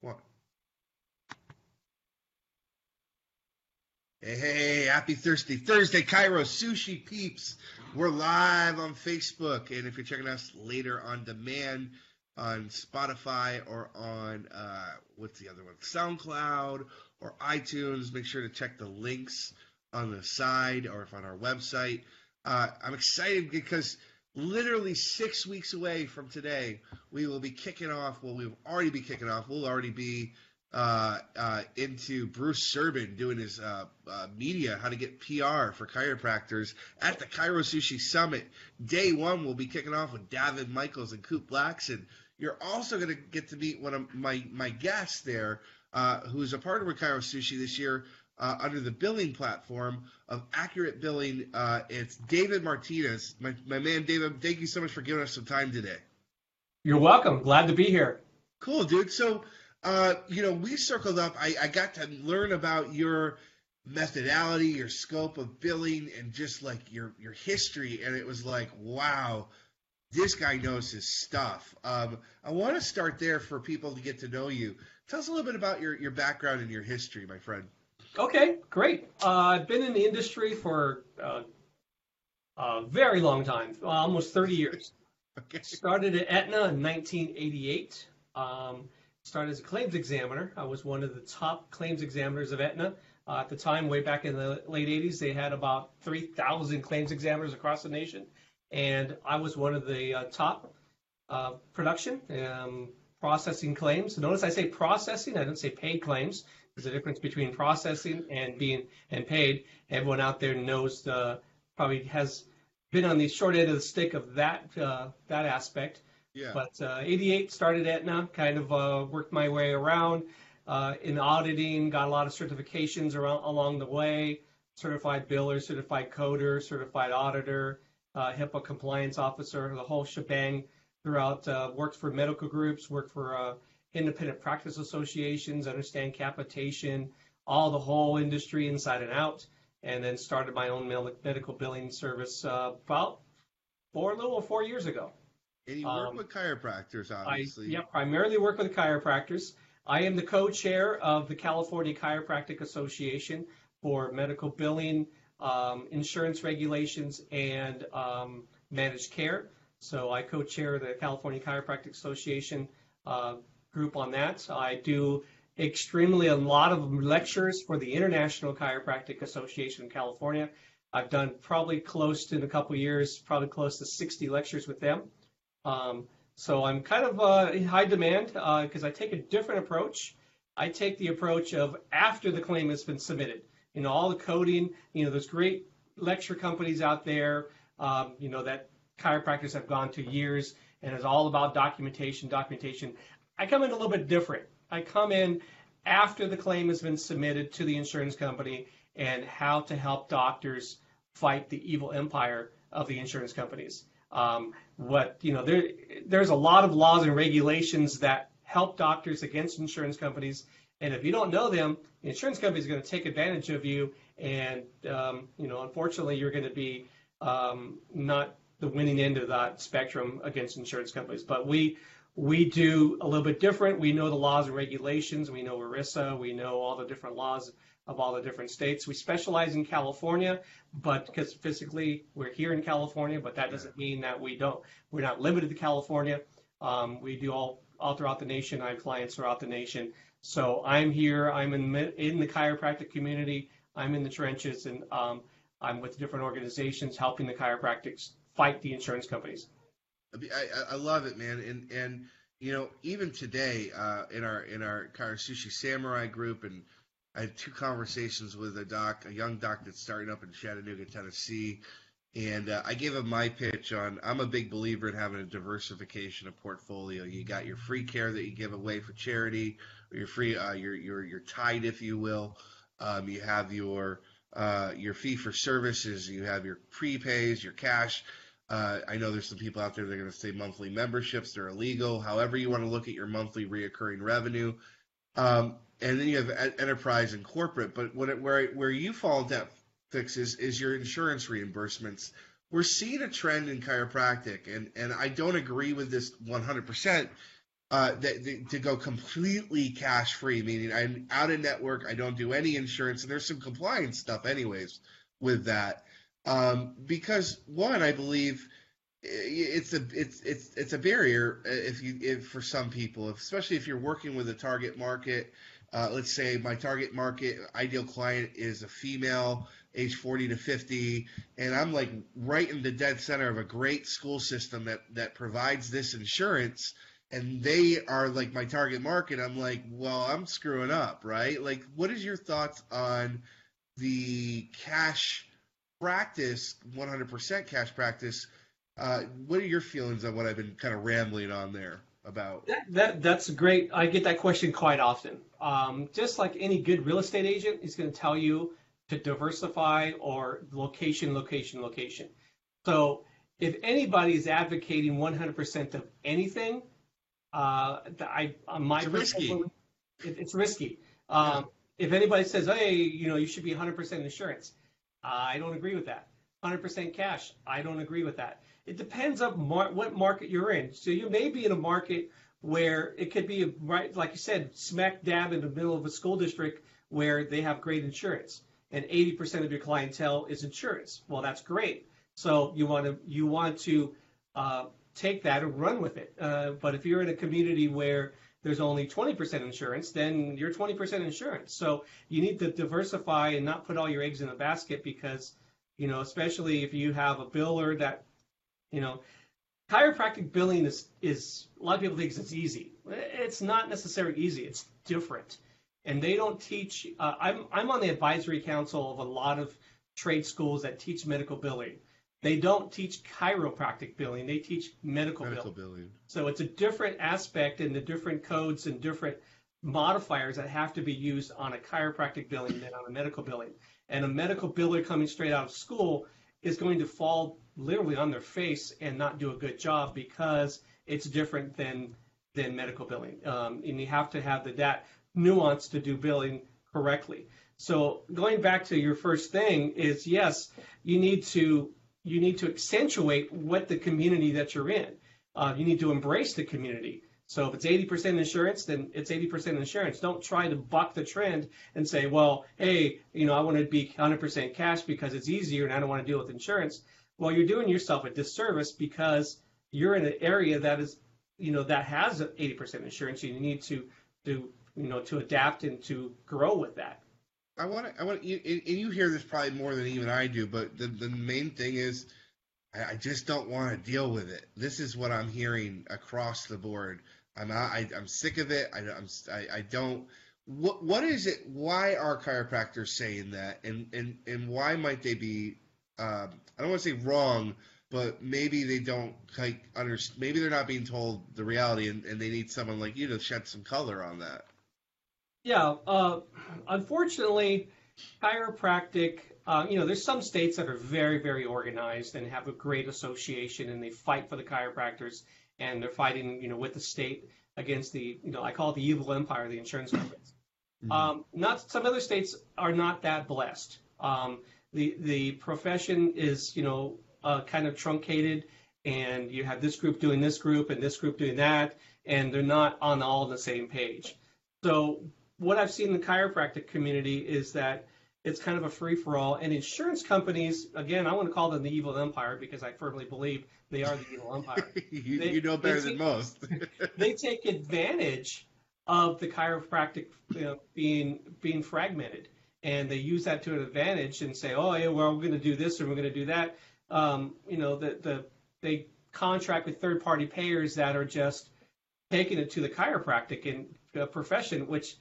One. Hey, hey, happy Thursday. Thursday, Chiro Sushi Peeps. We're live on Facebook. And if you're checking us later on demand on Spotify or on, uh, what's the other one? SoundCloud or iTunes, make sure to check the links on the side or if on our website. Uh, I'm excited because literally six weeks away from today, we will be kicking off. Well, we'll already be kicking off. We'll already be uh, uh, into Bruce Serbin doing his uh, uh media, how to get PR for chiropractors at the Chiro Sushi Summit. Day one, we'll be kicking off with David Michaels and Coop Blackson. You're also going to get to meet one of my, my guests there, uh, who's a partner with Chiro Sushi this year, uh, under the billing platform of Accurate Billing. Uh, it's David Martinez. My, my man, David, thank you so much for giving us some time today. You're welcome. Glad to be here. Cool, dude. So, uh, you know, we circled up. I, I got to learn about your methodology, your scope of billing, and just like your your history. And it was like, wow, this guy knows his stuff. Um, I want to start there for people to get to know you. Tell us a little bit about your, your background and your history, my friend. Okay, great. Uh, I've been in the industry for uh, a very long time, almost 30 years. okay. Started at Aetna in 1988. Um, started as a claims examiner. I was one of the top claims examiners of Aetna. Uh, at the time, way back in the late 80s, they had about 3,000 claims examiners across the nation, and I was one of the uh, top uh, production um, processing claims. Notice I say processing, I don't say paid claims. There's a difference between processing and being and paid. Everyone out there knows the probably has been on the short end of the stick of that uh, that aspect. Yeah. But uh, 88 started Aetna, kind of uh, worked my way around uh, in auditing, got a lot of certifications around, along the way, certified biller, certified coder, certified auditor, uh, HIPAA compliance officer, the whole shebang throughout, uh, worked for medical groups, worked for uh, independent practice associations, understand capitation, all the whole industry inside and out, and then started my own medical billing service uh, about four, a little over four years ago. And you work um, with chiropractors, obviously. I, yeah, primarily work with chiropractors. I am the co-chair of the California Chiropractic Association for medical billing, um, insurance regulations, and um, managed care. So I co-chair the California Chiropractic Association uh, group on that. I do extremely a lot of lectures for the International Chiropractic Association in California. I've done probably close to in a couple years, probably close to 60 lectures with them. Um, so I'm kind of uh, in high demand because uh, I take a different approach. I take the approach of after the claim has been submitted. You know, all the coding. You know, there's great lecture companies out there. Um, you know that chiropractors have gone to years and it's all about documentation, documentation. I come in a little bit different. I come in after the claim has been submitted to the insurance company and how to help doctors fight the evil empire of the insurance companies. Um, what you know, there there's a lot of laws and regulations that help doctors against insurance companies, and if you don't know them, the insurance company is going to take advantage of you, and um, you know, unfortunately, you're going to be um, not the winning end of that spectrum against insurance companies. But we we do a little bit different. We know the laws and regulations. We know ERISA. We know all the different laws of all the different states. We specialize in California, but because physically we're here in California, but that doesn't mean that we don't. We're not limited to California. Um, we do all all throughout the nation. I have clients throughout the nation. So I'm here. I'm in in the chiropractic community. I'm in the trenches, and um, I'm with different organizations helping the chiropractics fight the insurance companies. I, I love it, man, and and you know even today uh, in our in our Chiro Sushi Samurai group, and I had two conversations with a doc, a young doc that's starting up in Chattanooga, Tennessee, and uh, I gave him my pitch on. I'm a big believer in having a diversification of portfolio. You got your free care that you give away for charity, or your free uh, your your your tide, if you will. Um, you have your uh, your fee for services. You have your prepays, your cash. Uh, I know there's some people out there that are going to say monthly memberships, they're illegal. However, you want to look at your monthly reoccurring revenue. Um, and then you have enterprise and corporate. But it, where, where you fall into that fix is, is your insurance reimbursements. We're seeing a trend in chiropractic, and, and I don't agree with this 100%. uh, that, to go completely cash free, meaning I'm out of network, I don't do any insurance, and there's some compliance stuff, anyways, with that. Um, because one, I believe it's a it's it's it's a barrier uh, if you if for some people, especially if you're working with a target market. Uh, let's say my target market ideal client is a female age 40 to 50 and i'm like right in the dead center of a great school system that that provides this insurance and they are like my target market i'm like well i'm screwing up right like what is your thoughts on the cash practice 100% cash practice uh, what are your feelings on what I've been kind of rambling on there about? That, that that's great. I get that question quite often. Um, just like any good real estate agent is going to tell you to diversify or location, location, location. So if anybody is advocating 100% of anything, uh, I my it's risky. It, it's risky. Um, yeah. If anybody says, "Hey, you know, you should be 100% insurance," I don't agree with that. 100% cash, I don't agree with that. It depends on mar- what market you're in. So you may be in a market where it could be right, like you said, smack dab in the middle of a school district where they have great insurance, and 80% of your clientele is insurance. Well, that's great. So you want to you want to uh, take that and run with it. Uh, but if you're in a community where there's only 20% insurance, then you're 20% insurance. So you need to diversify and not put all your eggs in a basket because, you know, especially if you have a biller that you know, chiropractic billing is is a lot of people think it's easy. It's not necessarily easy. It's different, and they don't teach. Uh, I'm I'm on the advisory council of a lot of trade schools that teach medical billing. They don't teach chiropractic billing. They teach medical, medical billing. billing. So it's a different aspect and the different codes and different modifiers that have to be used on a chiropractic billing than on a medical billing. And a medical biller coming straight out of school is going to fall literally on their face and not do a good job because it's different than than medical billing, um, and you have to have the that nuance to do billing correctly. So going back to your first thing is yes, you need to you need to accentuate what the community that you're in. Uh, you need to embrace the community. So if it's 80% insurance, then it's 80% insurance. Don't try to buck the trend and say, well, hey, you know, I want to be 100% cash because it's easier and I don't want to deal with insurance. Well, you're doing yourself a disservice because you're in an area that is, you know, that has 80% insurance. You need to, to, you know, to adapt and to grow with that. I want to, I want to, and you hear this probably more than even I do, but the, the main thing is, I just don't want to deal with it. This is what I'm hearing across the board I'm I, am sick of it. I, I'm I, I don't. What what is it? Why are chiropractors saying that? And and and why might they be? Uh, I don't want to say wrong, but maybe they don't like understand. Maybe they're not being told the reality, and, and they need someone like you to shed some color on that. Yeah, uh, unfortunately, chiropractic. Uh, you know, there's some states that are very, very organized and have a great association, and they fight for the chiropractors and they're fighting, you know, with the state against the, you know, I call it the evil empire, the insurance companies. Mm-hmm. Um, not some other states are not that blessed. Um, the the profession is, you know, uh, kind of truncated, and you have this group doing this group and this group doing that, and they're not on all the same page. So what I've seen in the chiropractic community is that it's kind of a free for all. And insurance companies, again, I want to call them the evil empire because I firmly believe they are the evil empire. you, they, you, know better than most. they take advantage of the chiropractic you know, being being fragmented, and they use that to an advantage and say, oh, yeah, well, we're going to do this or we're going to do that. Um, you know, the, the they contract with third party payers that are just taking it to the chiropractic and uh, profession, which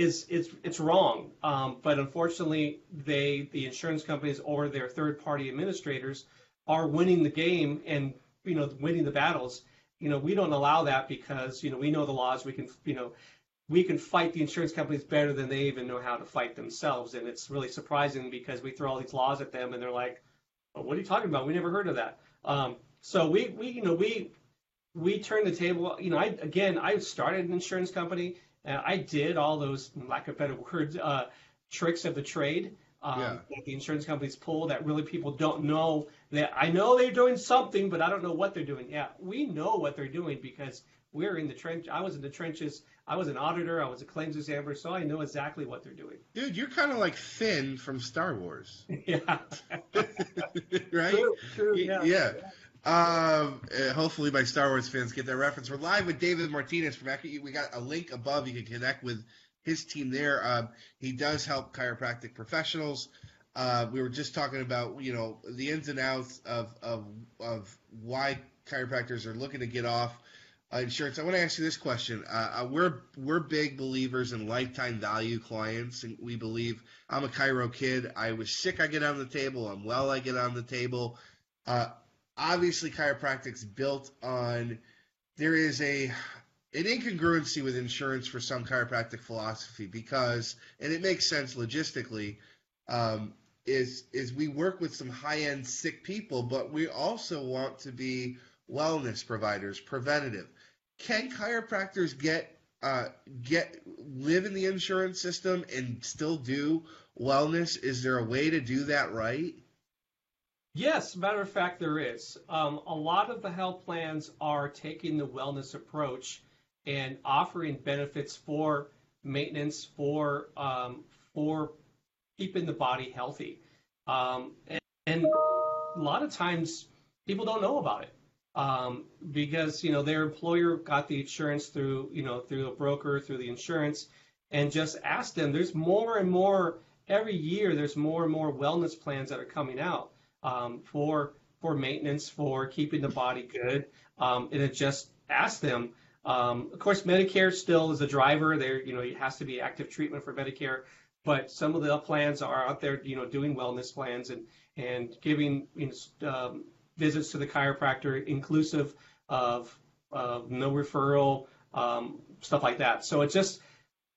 is it's it's wrong. Um, but unfortunately, they the insurance companies or their third party administrators are winning the game and you know winning the battles. You know we don't allow that because you know we know the laws. We can you know we can fight the insurance companies better than they even know how to fight themselves. And it's really surprising because we throw all these laws at them and they're like, oh, "What are you talking about? We never heard of that." Um, so we we you know we we turn the table. You know, I again I started an insurance company and I did all those, lack of better words, uh, tricks of the trade um, yeah. that the insurance companies pull that really people don't know that I know they're doing something, but I don't know what they're doing. Yeah, we know what they're doing because we're in the trench. I was in the trenches. I was an auditor. I was a claims examiner, so I know exactly what they're doing. Dude, you're kind of like Finn from Star Wars. yeah. right? True, true, yeah. yeah. Um, uh, hopefully, my Star Wars fans get that reference. We're live with David Martinez from Accurate. We got a link above. You can connect with his team there. Um, he does help chiropractic professionals. Uh, we were just talking about you know the ins and outs of of of why chiropractors are looking to get off uh, insurance. I want to ask you this question. Uh, uh, we're we're big believers in lifetime value clients, and we believe I'm a chiro kid. I was sick, I get on the table. I'm well, I get on the table. Uh, obviously, chiropractic's built on there is a an incongruency with insurance for some chiropractic philosophy because, and it makes sense logistically. Um, is is we work with some high end sick people, but we also want to be wellness providers, preventative. Can chiropractors get uh, get live in the insurance system and still do wellness? Is there a way to do that right? Yes, matter of fact, there is. Um, a lot of the health plans are taking the wellness approach and offering benefits for maintenance for um, for keeping the body healthy. Um, and, and, a lot of times people don't know about it um, because you know their employer got the insurance through you know through a broker through the insurance, and just ask them. There's more and more every year. There's more and more wellness plans that are coming out um, for for maintenance for keeping the body good, um, and it just ask them. Um, of course, Medicare still is a driver. There, you know, it has to be active treatment for Medicare but some of the plans are out there, you know, doing wellness plans and and giving you know, um, visits to the chiropractor, inclusive of uh, no referral, um, stuff like that. So it just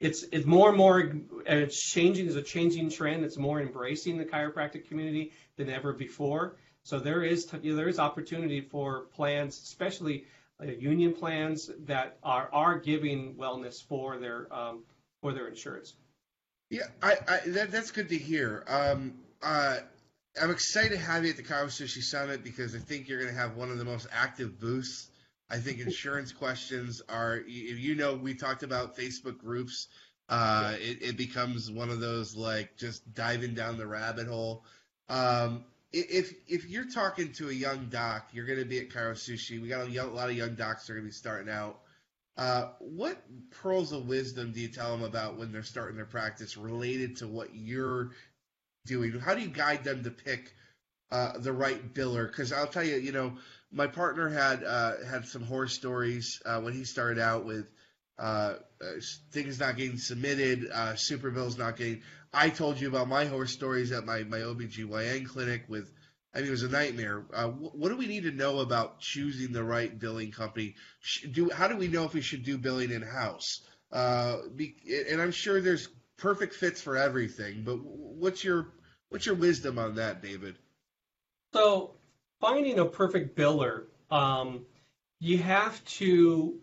it's it's more and more it's changing. It's a changing trend. It's more embracing the chiropractic community than ever before. So there is there is opportunity for plans, especially uh, union plans that are are giving wellness for their um, for their insurance. Yeah, I, I that, that's good to hear. Um, uh, I'm excited to have you at the Chiro Sushi Summit because I think you're going to have one of the most active booths. I think insurance questions are, you know, we talked about Facebook groups. Uh, it, it, becomes one of those like just diving down the rabbit hole. Um, if if you're talking to a young doc, you're going to be at Chiro Sushi. We got a, young, a lot of young docs that are going to be starting out. Uh, what pearls of wisdom do you tell them about when they're starting their practice related to what you're doing? How do you guide them to pick uh, the right biller? Because I'll tell you, you know, my partner had uh, had some horror stories uh, when he started out with uh, things not getting submitted, super bills not getting. I told you about my horror stories at my my OBGYN clinic with I mean, it was a nightmare. Uh, what do we need to know about choosing the right billing company? Do how do we know if we should do billing in house? Uh, and I'm sure there's perfect fits for everything, but what's your what's your wisdom on that, David? So finding a perfect biller, um, you have to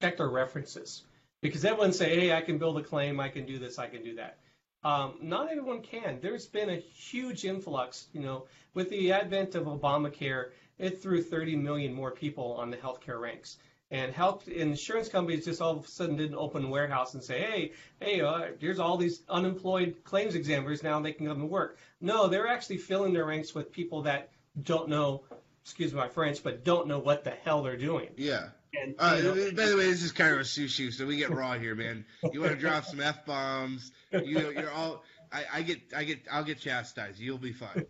check their references because everyone say, "Hey, I can build a claim, I can do this, I can do that." Um, not everyone can. There's been a huge influx, you know, with the advent of Obamacare, it threw 30 million more people on the healthcare ranks. And health insurance companies just all of a sudden didn't open a warehouse and say, hey, hey, uh, here's all these unemployed claims examiners now they can come to work. No, they're actually filling their ranks with people that don't know, excuse my French, but don't know what the hell they're doing. Yeah. And, uh, know, by the way, this is kind of a sushi, so we get raw here, man. You want to drop some f bombs? You, you're all. I, I get, I get, I'll get chastised. You'll be fine.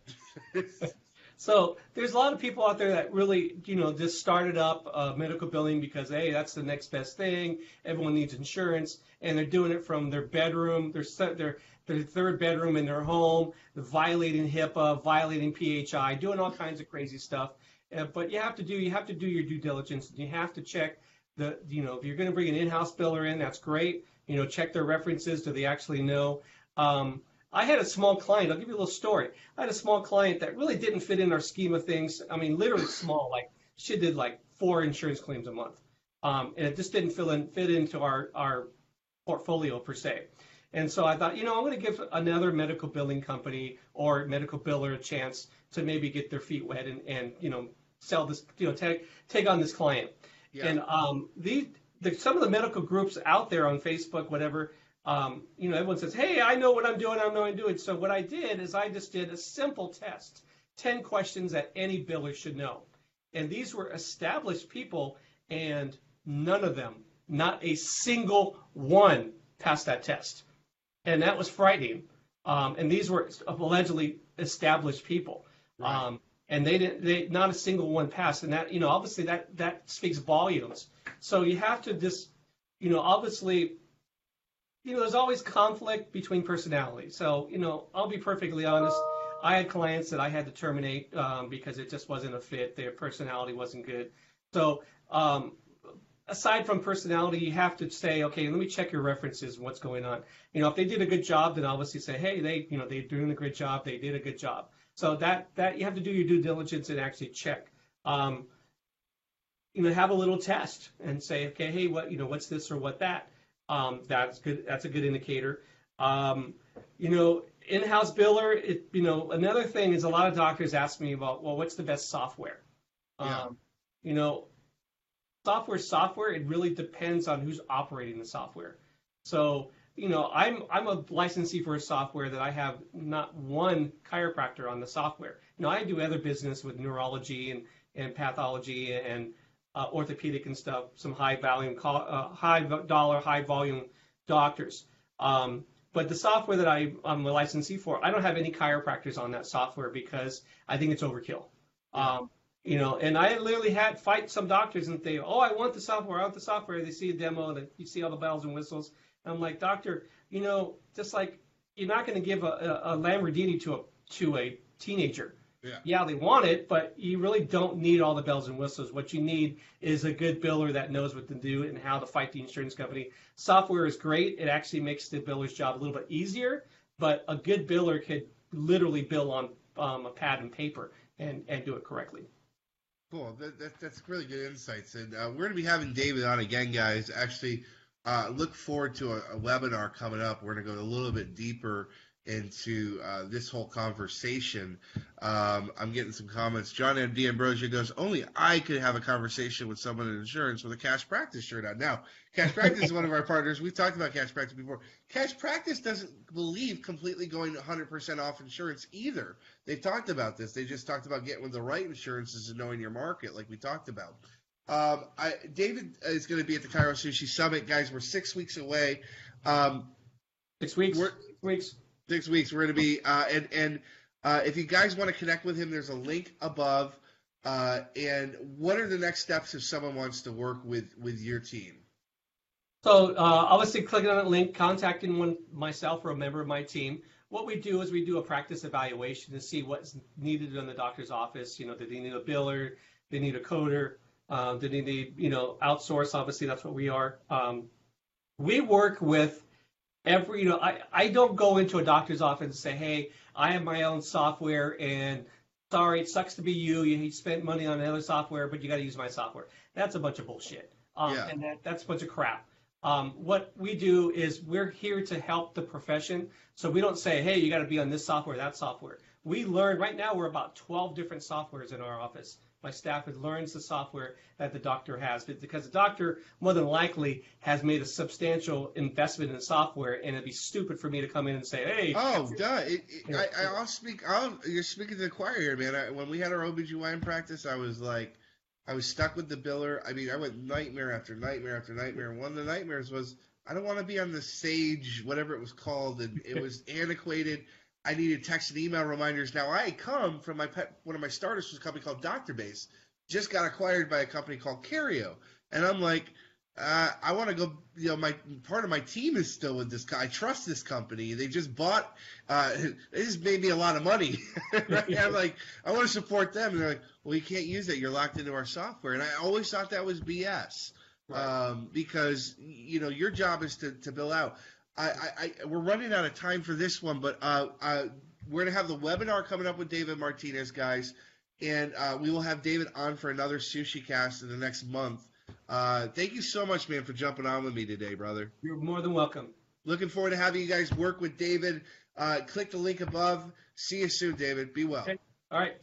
so there's a lot of people out there that really, you know, just started up uh, medical billing because hey, that's the next best thing. Everyone needs insurance, and they're doing it from their bedroom, their their their third bedroom in their home, violating HIPAA, violating PHI, doing all kinds of crazy stuff uh, but you have to do you have to do your due diligence. You have to check the you know if you're going to bring an in-house biller in, that's great. You know, check their references. Do they actually know? Um, I had a small client. I'll give you a little story. I had a small client that really didn't fit in our scheme of things. I mean, literally small. Like she did like four insurance claims a month, um, and it just didn't fill in, fit into our our portfolio per se. And so I thought, you know, I'm going to give another medical billing company or medical biller a chance to maybe get their feet wet and, and you know, sell this, you know, take take on this client. Yeah. And um, these, the, some of the medical groups out there on Facebook, whatever, um, you know, everyone says, "Hey, I know what I'm doing. I know what I'm doing." So what I did is I just did a simple test, ten questions that any biller should know, and these were established people, and none of them, not a single one, passed that test, and that was frightening. Um, and these were allegedly established people. Right. Um, and they didn't, they, not a single one passed. And that, you know, obviously that, that speaks volumes. So you have to just, you know, obviously, you know, there's always conflict between personalities. So, you know, I'll be perfectly honest. I had clients that I had to terminate um, because it just wasn't a fit. Their personality wasn't good. So, um, aside from personality, you have to say, okay, let me check your references what's going on. You know, if they did a good job, then obviously say, hey, they, you know, they're doing a great job. They did a good job. So that that you have to do your due diligence and actually check. Um, you know, have a little test and say, okay, hey, what, you know, what's this or what that? Um, that's good. That's a good indicator. Um, you know, in-house biller. It, you know, another thing is a lot of doctors ask me about, well, what's the best software? Yeah. Um, you know, software software it really depends on who's operating the software so you know i'm i'm a licensee for a software that i have not one chiropractor on the software you know i do other business with neurology and and pathology and uh, orthopedic and stuff some high volume uh, high dollar high volume doctors um, but the software that I, I'm a licensee for, I don't have any chiropractors on that software because I think it's overkill. Um, you know, and I literally had fight some doctors and they, oh, I want the software, I want the software. They see a demo and you see all the bells and whistles. And I'm like, doctor, you know, just like you're not going to give a, a, a Lamborghini to a to a teenager. Yeah. yeah, they want it, but you really don't need all the bells and whistles. What you need is a good biller that knows what to do and how to fight the insurance company. Software is great. It actually makes the biller's job a little bit easier, but a good biller could literally bill on um, a pad and paper and, and do it correctly. Cool. That, that, that's really good insights. And uh, we're going to be having David on again, guys. Actually, uh, look forward to a, a, webinar coming up. We're going to go a little bit deeper into uh, this whole conversation. Um, I'm getting some comments. John M. D'Ambrosia goes, Only I could have a conversation with someone in insurance with a cash practice shirt on. Now, Cash Practice is one of our partners. We've talked about Cash Practice before. Cash Practice doesn't believe completely going 100% off insurance either. They've talked about this. They just talked about getting with the right insurances and knowing your market, like we talked about. Um, I, David is going to be at the Chiro Sushi Summit, guys. We're six weeks away. Um, six weeks. Six weeks. Six weeks. We're going to be, uh, and and uh, if you guys want to connect with him, there's a link above. Uh, and what are the next steps if someone wants to work with with your team? So uh, obviously, clicking on that link, contacting one myself or a member of my team. What we do is we do a practice evaluation to see what's needed in the doctor's office. You know, do they need a biller? They need a coder? Um, do they need, you know, outsource? Obviously, that's what we are. Um, we work with every, you know, I, I don't go into a doctor's office and say, hey, I have my own software and sorry, it sucks to be you. You spent money on another software, but you got to use my software. That's a bunch of bullshit. Um, yeah. And that, that's a bunch of crap. Um, what we do is we're here to help the profession. So we don't say, hey, you got to be on this software, that software. We learn, right now, we're about 12 different softwares in our office. My staff learns the software that the doctor has because the doctor more than likely has made a substantial investment in software, and it'd be stupid for me to come in and say, "Hey." Oh, duh! It, it, I, I'll speak. I'll, you're speaking to the choir here, man. I, when we had our OBGYN practice, I was like, I was stuck with the biller. I mean, I went nightmare after nightmare after nightmare. One of the nightmares was I don't want to be on the Sage, whatever it was called, and it was antiquated. I needed text and email reminders. Now I come from my pet, one of my starters was a company called Doctor Base, just got acquired by a company called Kareo, and I'm like, uh, I want to go. You know, my part of my team is still with this. Guy. I trust this company. They just bought. Uh, they just made me a lot of money. right? I'm like, I want to support them. And they're like, well, you can't use that. You're locked into our software. And I always thought that was BS. Right. Um, because you know your job is to, to bill out. I, I, I, we're running out of time for this one, but uh, uh, we're gonna have the webinar coming up with David Martinez, guys, and uh, we will have David on for another sushi cast in the next month. Uh, thank you so much, man, for jumping on with me today, brother. You're more than welcome. Looking forward to having you guys work with David. Uh, click the link above. See you soon, David. Be well. Okay. All right.